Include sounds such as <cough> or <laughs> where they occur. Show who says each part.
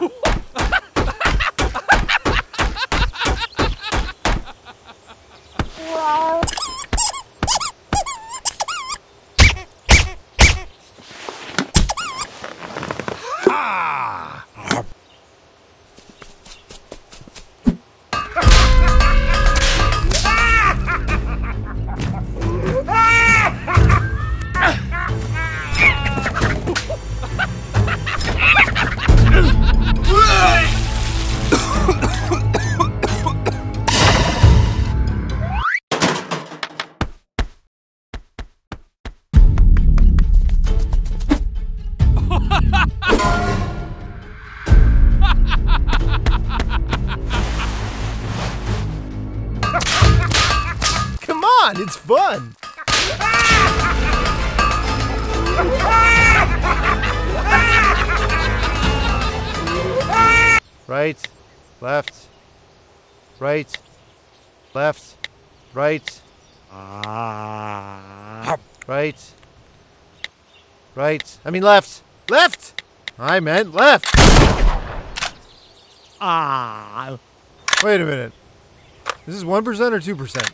Speaker 1: Whoa! <laughs> on, it's fun. Right, left, right, left, right, right, right. I mean left, left. I meant left.
Speaker 2: Ah.
Speaker 1: Wait a minute. This is one percent or two percent?